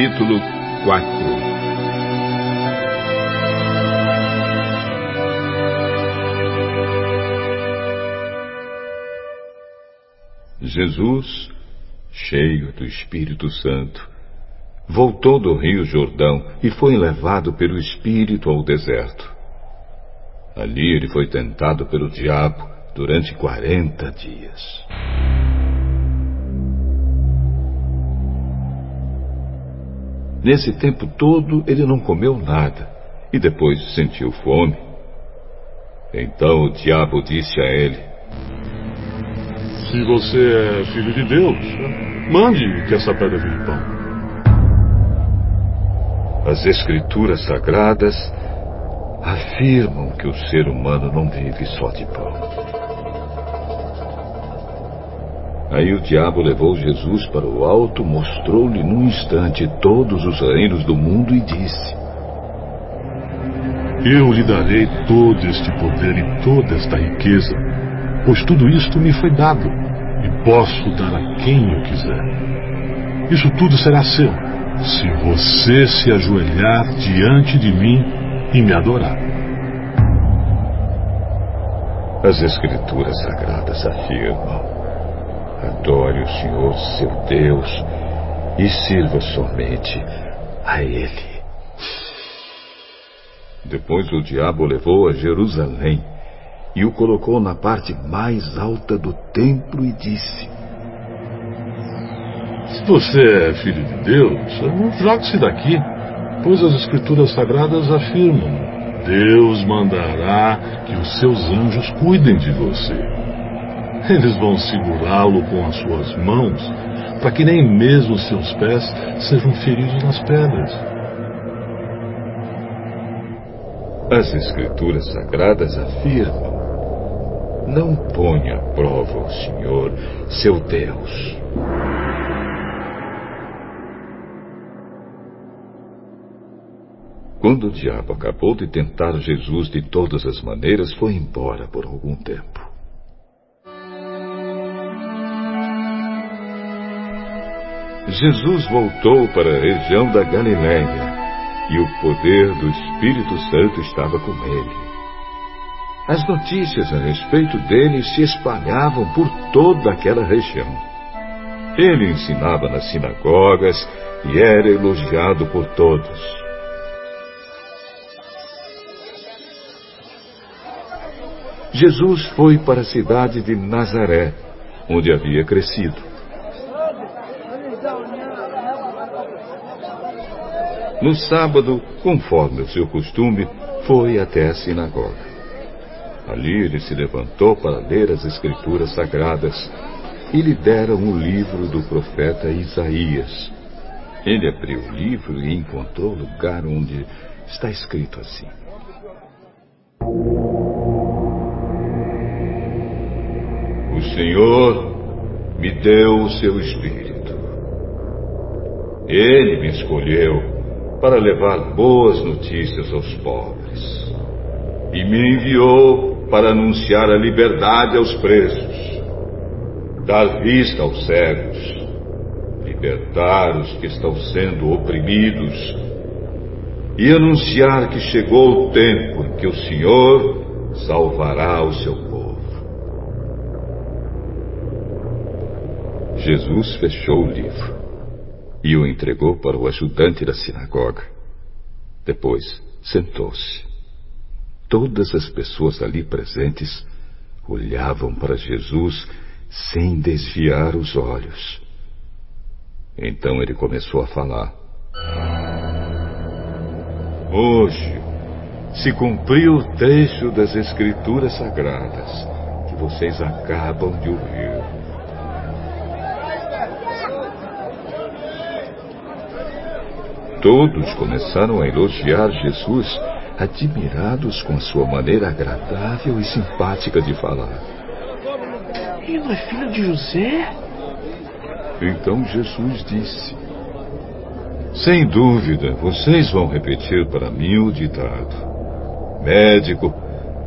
Capítulo 4 Jesus, cheio do Espírito Santo, voltou do rio Jordão e foi levado pelo Espírito ao deserto. Ali ele foi tentado pelo diabo durante quarenta dias. Nesse tempo todo ele não comeu nada e depois sentiu fome. Então o diabo disse a ele: Se você é filho de Deus, mande que essa pedra vire pão. As Escrituras Sagradas afirmam que o ser humano não vive só de pão. Aí o diabo levou Jesus para o alto, mostrou-lhe num instante todos os reinos do mundo e disse: Eu lhe darei todo este poder e toda esta riqueza, pois tudo isto me foi dado e posso dar a quem eu quiser. Isso tudo será seu, se você se ajoelhar diante de mim e me adorar. As Escrituras Sagradas afirmam Adore o Senhor, seu Deus, e sirva somente a Ele. Depois o diabo levou a Jerusalém e o colocou na parte mais alta do templo e disse: Se você é filho de Deus, jogue-se daqui, pois as Escrituras Sagradas afirmam: Deus mandará que os seus anjos cuidem de você. Eles vão segurá-lo com as suas mãos, para que nem mesmo seus pés sejam feridos nas pedras. As Escrituras Sagradas afirmam: Não ponha à prova o Senhor, seu Deus. Quando o diabo acabou de tentar Jesus de todas as maneiras, foi embora por algum tempo. Jesus voltou para a região da Galiléia e o poder do Espírito Santo estava com ele. As notícias a respeito dele se espalhavam por toda aquela região. Ele ensinava nas sinagogas e era elogiado por todos. Jesus foi para a cidade de Nazaré, onde havia crescido. No sábado, conforme o seu costume, foi até a sinagoga. Ali ele se levantou para ler as Escrituras Sagradas e lhe deram o livro do profeta Isaías. Ele abriu o livro e encontrou o lugar onde está escrito assim: O Senhor me deu o seu espírito. Ele me escolheu para levar boas notícias aos pobres. E me enviou para anunciar a liberdade aos presos, dar vista aos cegos, libertar os que estão sendo oprimidos e anunciar que chegou o tempo em que o Senhor salvará o seu povo. Jesus fechou o livro e o entregou para o ajudante da sinagoga. Depois sentou-se. Todas as pessoas ali presentes olhavam para Jesus sem desviar os olhos. Então ele começou a falar. Hoje se cumpriu o trecho das Escrituras Sagradas que vocês acabam de ouvir. Todos começaram a elogiar Jesus, admirados com a sua maneira agradável e simpática de falar. Ele não é filho de José? Então Jesus disse: Sem dúvida, vocês vão repetir para mim o ditado: Médico,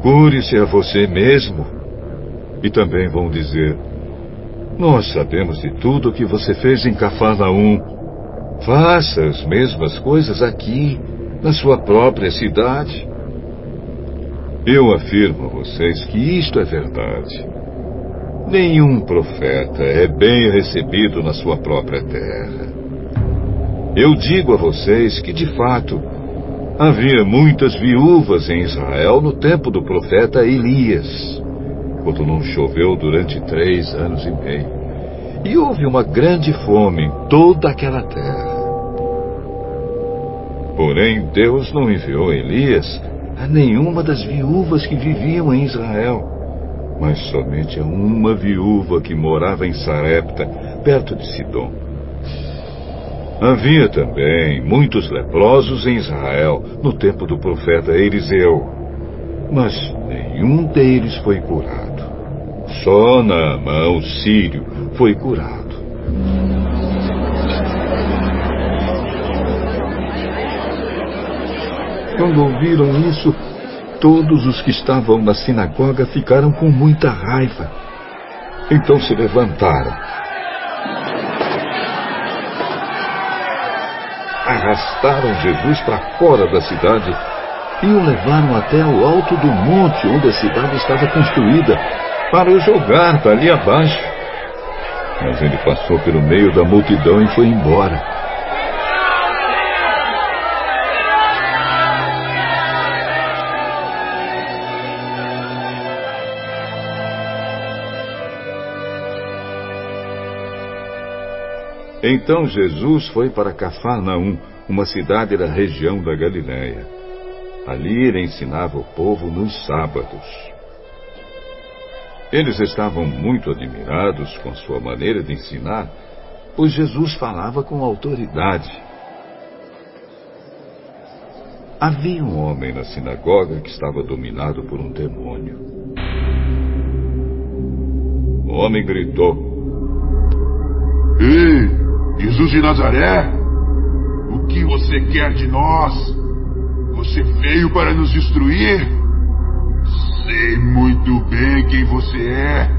cure-se a você mesmo. E também vão dizer: Nós sabemos de tudo o que você fez em Cafarnaum Faça as mesmas coisas aqui, na sua própria cidade. Eu afirmo a vocês que isto é verdade. Nenhum profeta é bem recebido na sua própria terra. Eu digo a vocês que, de fato, havia muitas viúvas em Israel no tempo do profeta Elias, quando não choveu durante três anos e meio. E houve uma grande fome em toda aquela terra. Porém, Deus não enviou Elias a nenhuma das viúvas que viviam em Israel, mas somente a uma viúva que morava em Sarepta, perto de Sidom. Havia também muitos leprosos em Israel no tempo do profeta Eliseu, mas nenhum deles foi curado. Só Naamã, o sírio, foi curado. Quando ouviram isso, todos os que estavam na sinagoga ficaram com muita raiva. Então se levantaram. Arrastaram Jesus para fora da cidade e o levaram até o alto do monte onde a cidade estava construída, para o jogar dali abaixo. Mas ele passou pelo meio da multidão e foi embora. Então Jesus foi para Cafarnaum, uma cidade da região da Galiléia. Ali ele ensinava o povo nos sábados. Eles estavam muito admirados com sua maneira de ensinar, pois Jesus falava com autoridade. Havia um homem na sinagoga que estava dominado por um demônio. O homem gritou: Ei, Jesus de Nazaré, o que você quer de nós? Você veio para nos destruir? Sei muito bem quem você é.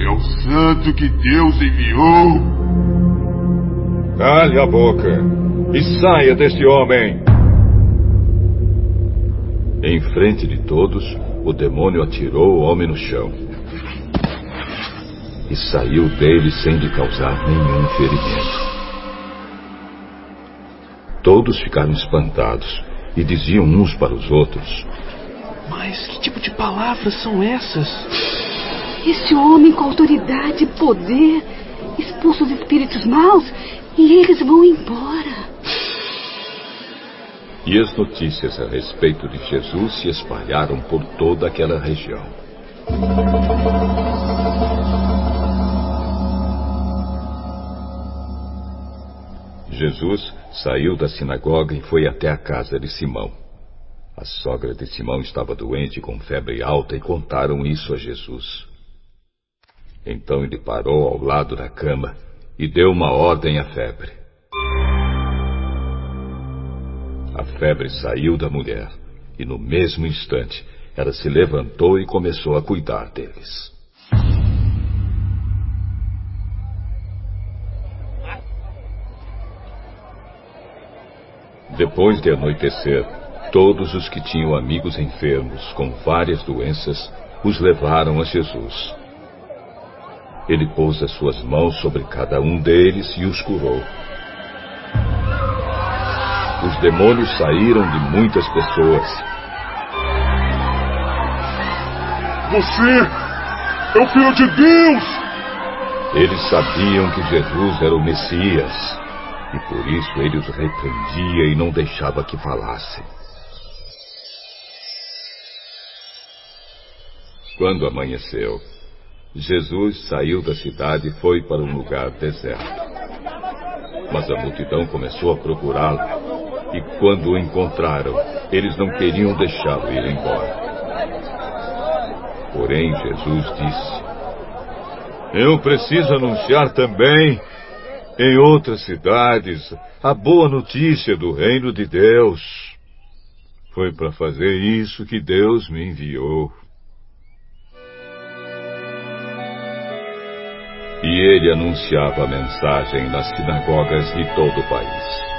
É o santo que Deus enviou. Cale a boca e saia deste homem. Em frente de todos, o demônio atirou o homem no chão e saiu dele sem lhe causar nenhum ferimento. Todos ficaram espantados e diziam uns para os outros: Mas que tipo de palavras são essas? Esse homem com autoridade e poder expulsa os espíritos maus e eles vão embora. E as notícias a respeito de Jesus se espalharam por toda aquela região. Jesus saiu da sinagoga e foi até a casa de Simão. A sogra de Simão estava doente com febre alta e contaram isso a Jesus. Então ele parou ao lado da cama e deu uma ordem à febre. A febre saiu da mulher e no mesmo instante ela se levantou e começou a cuidar deles. Depois de anoitecer, todos os que tinham amigos enfermos com várias doenças os levaram a Jesus. Ele pôs as suas mãos sobre cada um deles e os curou. Os demônios saíram de muitas pessoas. Você é o Filho de Deus! Eles sabiam que Jesus era o Messias e por isso ele os repreendia e não deixava que falassem. Quando amanheceu, Jesus saiu da cidade e foi para um lugar deserto. Mas a multidão começou a procurá-lo, e quando o encontraram, eles não queriam deixá-lo ir embora. Porém, Jesus disse: Eu preciso anunciar também em outras cidades a boa notícia do reino de Deus. Foi para fazer isso que Deus me enviou. E ele anunciava a mensagem nas sinagogas de todo o país.